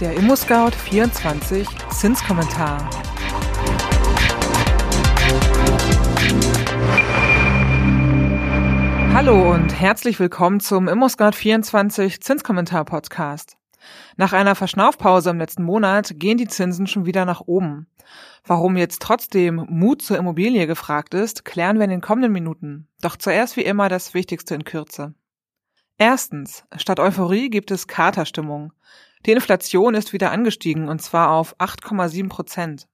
der ImmoScout 24 Zinskommentar. Hallo und herzlich willkommen zum ImmoScout 24 Zinskommentar Podcast. Nach einer Verschnaufpause im letzten Monat gehen die Zinsen schon wieder nach oben. Warum jetzt trotzdem Mut zur Immobilie gefragt ist, klären wir in den kommenden Minuten. Doch zuerst wie immer das Wichtigste in Kürze. Erstens, statt Euphorie gibt es Katerstimmung. Die Inflation ist wieder angestiegen und zwar auf 8,7 Prozent.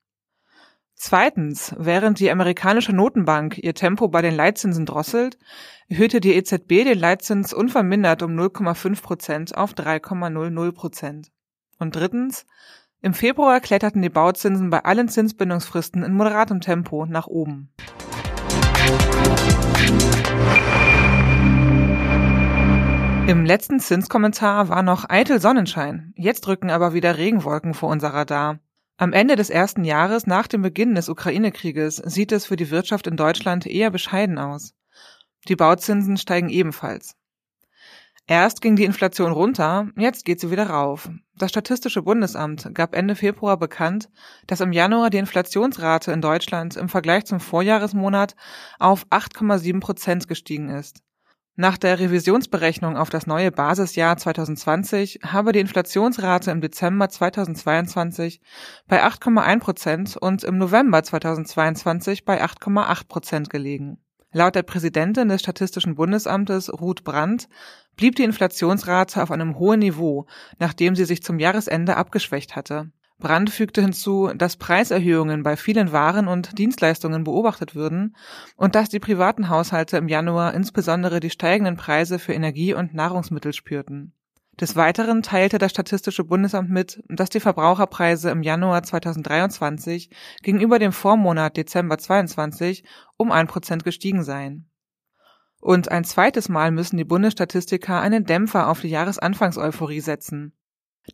Zweitens, während die amerikanische Notenbank ihr Tempo bei den Leitzinsen drosselt, erhöhte die EZB den Leitzins unvermindert um 0,5 Prozent auf 3,00 Prozent. Und drittens, im Februar kletterten die Bauzinsen bei allen Zinsbindungsfristen in moderatem Tempo nach oben. Im letzten Zinskommentar war noch eitel Sonnenschein. Jetzt rücken aber wieder Regenwolken vor unser Radar. Am Ende des ersten Jahres nach dem Beginn des Ukraine-Krieges sieht es für die Wirtschaft in Deutschland eher bescheiden aus. Die Bauzinsen steigen ebenfalls. Erst ging die Inflation runter, jetzt geht sie wieder rauf. Das Statistische Bundesamt gab Ende Februar bekannt, dass im Januar die Inflationsrate in Deutschland im Vergleich zum Vorjahresmonat auf 8,7 Prozent gestiegen ist. Nach der Revisionsberechnung auf das neue Basisjahr 2020 habe die Inflationsrate im Dezember 2022 bei 8,1 Prozent und im November 2022 bei 8,8 Prozent gelegen. Laut der Präsidentin des Statistischen Bundesamtes Ruth Brandt blieb die Inflationsrate auf einem hohen Niveau, nachdem sie sich zum Jahresende abgeschwächt hatte. Brand fügte hinzu, dass Preiserhöhungen bei vielen Waren und Dienstleistungen beobachtet würden und dass die privaten Haushalte im Januar insbesondere die steigenden Preise für Energie und Nahrungsmittel spürten. Des Weiteren teilte das Statistische Bundesamt mit, dass die Verbraucherpreise im Januar 2023 gegenüber dem Vormonat Dezember 22 um ein Prozent gestiegen seien. Und ein zweites Mal müssen die Bundesstatistiker einen Dämpfer auf die Jahresanfangseuphorie setzen.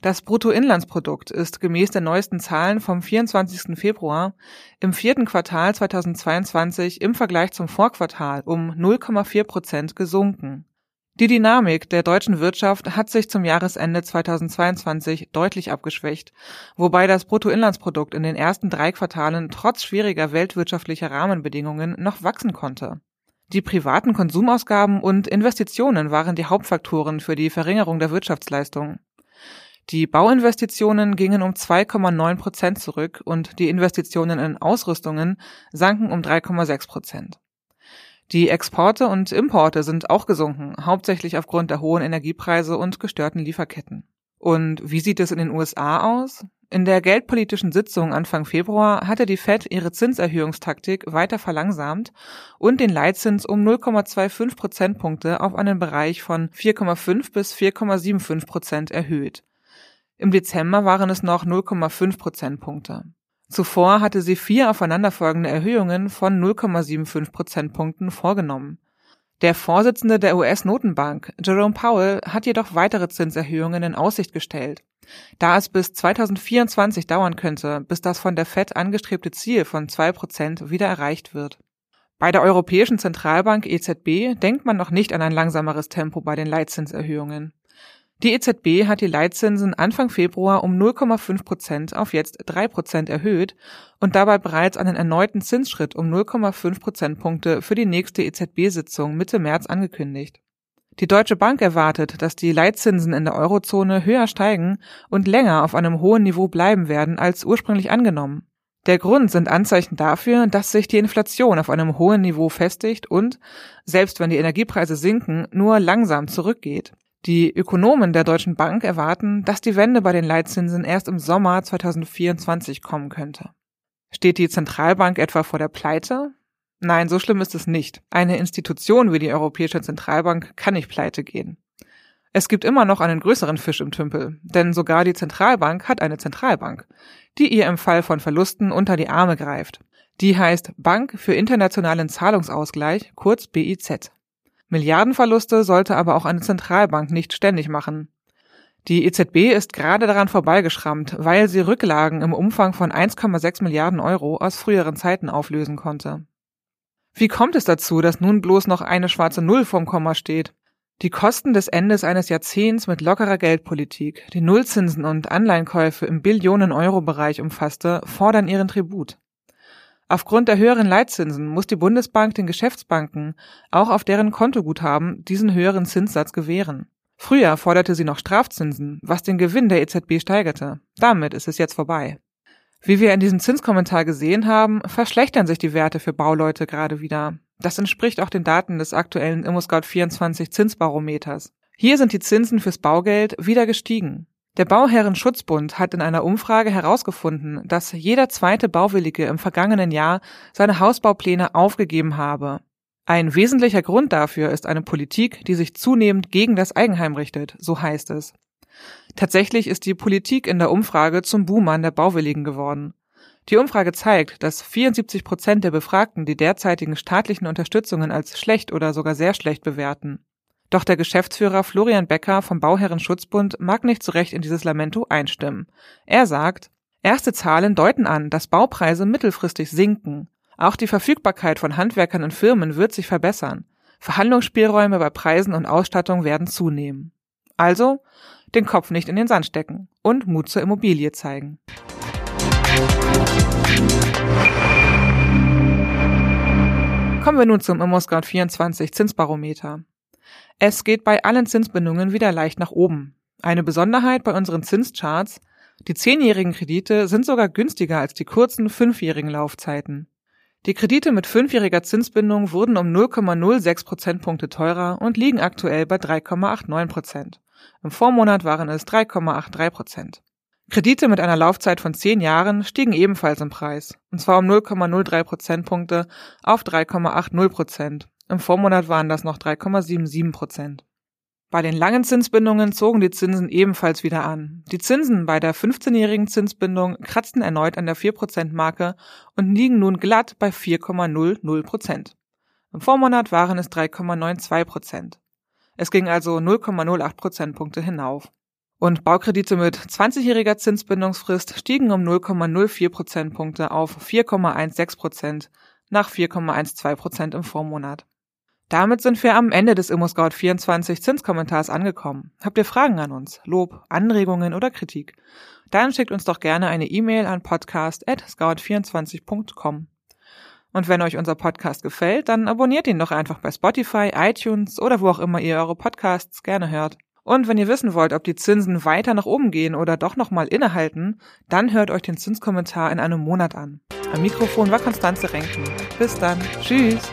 Das Bruttoinlandsprodukt ist gemäß der neuesten Zahlen vom 24. Februar im vierten Quartal 2022 im Vergleich zum Vorquartal um 0,4 Prozent gesunken. Die Dynamik der deutschen Wirtschaft hat sich zum Jahresende 2022 deutlich abgeschwächt, wobei das Bruttoinlandsprodukt in den ersten drei Quartalen trotz schwieriger weltwirtschaftlicher Rahmenbedingungen noch wachsen konnte. Die privaten Konsumausgaben und Investitionen waren die Hauptfaktoren für die Verringerung der Wirtschaftsleistung. Die Bauinvestitionen gingen um 2,9 Prozent zurück und die Investitionen in Ausrüstungen sanken um 3,6 Prozent. Die Exporte und Importe sind auch gesunken, hauptsächlich aufgrund der hohen Energiepreise und gestörten Lieferketten. Und wie sieht es in den USA aus? In der geldpolitischen Sitzung Anfang Februar hatte die Fed ihre Zinserhöhungstaktik weiter verlangsamt und den Leitzins um 0,25 Prozentpunkte auf einen Bereich von 4,5 bis 4,75 Prozent erhöht. Im Dezember waren es noch 0,5 Prozentpunkte. Zuvor hatte sie vier aufeinanderfolgende Erhöhungen von 0,75 Prozentpunkten vorgenommen. Der Vorsitzende der US-Notenbank, Jerome Powell, hat jedoch weitere Zinserhöhungen in Aussicht gestellt. Da es bis 2024 dauern könnte, bis das von der Fed angestrebte Ziel von zwei Prozent wieder erreicht wird. Bei der Europäischen Zentralbank EZB denkt man noch nicht an ein langsameres Tempo bei den Leitzinserhöhungen. Die EZB hat die Leitzinsen Anfang Februar um 0,5 Prozent auf jetzt 3 Prozent erhöht und dabei bereits einen erneuten Zinsschritt um 0,5 Prozentpunkte für die nächste EZB-Sitzung Mitte März angekündigt. Die Deutsche Bank erwartet, dass die Leitzinsen in der Eurozone höher steigen und länger auf einem hohen Niveau bleiben werden als ursprünglich angenommen. Der Grund sind Anzeichen dafür, dass sich die Inflation auf einem hohen Niveau festigt und, selbst wenn die Energiepreise sinken, nur langsam zurückgeht. Die Ökonomen der Deutschen Bank erwarten, dass die Wende bei den Leitzinsen erst im Sommer 2024 kommen könnte. Steht die Zentralbank etwa vor der Pleite? Nein, so schlimm ist es nicht. Eine Institution wie die Europäische Zentralbank kann nicht pleite gehen. Es gibt immer noch einen größeren Fisch im Tümpel, denn sogar die Zentralbank hat eine Zentralbank, die ihr im Fall von Verlusten unter die Arme greift. Die heißt Bank für internationalen Zahlungsausgleich, kurz BIZ. Milliardenverluste sollte aber auch eine Zentralbank nicht ständig machen. Die EZB ist gerade daran vorbeigeschrammt, weil sie Rücklagen im Umfang von 1,6 Milliarden Euro aus früheren Zeiten auflösen konnte. Wie kommt es dazu, dass nun bloß noch eine schwarze Null vorm Komma steht? Die Kosten des Endes eines Jahrzehnts mit lockerer Geldpolitik, die Nullzinsen und Anleihenkäufe im Billionen-Euro-Bereich umfasste, fordern ihren Tribut. Aufgrund der höheren Leitzinsen muss die Bundesbank den Geschäftsbanken auch auf deren Kontoguthaben diesen höheren Zinssatz gewähren. Früher forderte sie noch Strafzinsen, was den Gewinn der EZB steigerte. Damit ist es jetzt vorbei. Wie wir in diesem Zinskommentar gesehen haben, verschlechtern sich die Werte für Bauleute gerade wieder. Das entspricht auch den Daten des aktuellen ImmoScout24 Zinsbarometers. Hier sind die Zinsen fürs Baugeld wieder gestiegen. Der Bauherrenschutzbund hat in einer Umfrage herausgefunden, dass jeder zweite Bauwillige im vergangenen Jahr seine Hausbaupläne aufgegeben habe. Ein wesentlicher Grund dafür ist eine Politik, die sich zunehmend gegen das Eigenheim richtet, so heißt es. Tatsächlich ist die Politik in der Umfrage zum Buhmann der Bauwilligen geworden. Die Umfrage zeigt, dass 74 Prozent der Befragten die derzeitigen staatlichen Unterstützungen als schlecht oder sogar sehr schlecht bewerten. Doch der Geschäftsführer Florian Becker vom Bauherrenschutzbund mag nicht zu Recht in dieses Lamento einstimmen. Er sagt, erste Zahlen deuten an, dass Baupreise mittelfristig sinken. Auch die Verfügbarkeit von Handwerkern und Firmen wird sich verbessern. Verhandlungsspielräume bei Preisen und Ausstattung werden zunehmen. Also, den Kopf nicht in den Sand stecken und Mut zur Immobilie zeigen. Kommen wir nun zum ImmoScout 24 Zinsbarometer. Es geht bei allen Zinsbindungen wieder leicht nach oben. Eine Besonderheit bei unseren Zinscharts, die zehnjährigen Kredite sind sogar günstiger als die kurzen fünfjährigen Laufzeiten. Die Kredite mit fünfjähriger Zinsbindung wurden um 0,06 Prozentpunkte teurer und liegen aktuell bei 3,89 Prozent. Im Vormonat waren es 3,83 Prozent. Kredite mit einer Laufzeit von zehn Jahren stiegen ebenfalls im Preis, und zwar um 0,03 Prozentpunkte auf 3,80 Prozent im Vormonat waren das noch 3,77 Prozent. Bei den langen Zinsbindungen zogen die Zinsen ebenfalls wieder an. Die Zinsen bei der 15-jährigen Zinsbindung kratzten erneut an der 4%-Marke und liegen nun glatt bei 4,00 Prozent. Im Vormonat waren es 3,92 Prozent. Es ging also 0,08 Prozentpunkte hinauf. Und Baukredite mit 20-jähriger Zinsbindungsfrist stiegen um 0,04 Prozentpunkte auf 4,16 Prozent nach 4,12 Prozent im Vormonat. Damit sind wir am Ende des ImmoScout24 Zinskommentars angekommen. Habt ihr Fragen an uns, Lob, Anregungen oder Kritik? Dann schickt uns doch gerne eine E-Mail an podcast@scout24.com. Und wenn euch unser Podcast gefällt, dann abonniert ihn doch einfach bei Spotify, iTunes oder wo auch immer ihr eure Podcasts gerne hört. Und wenn ihr wissen wollt, ob die Zinsen weiter nach oben gehen oder doch nochmal innehalten, dann hört euch den Zinskommentar in einem Monat an. Am Mikrofon war Konstanze Renken. Bis dann. Tschüss.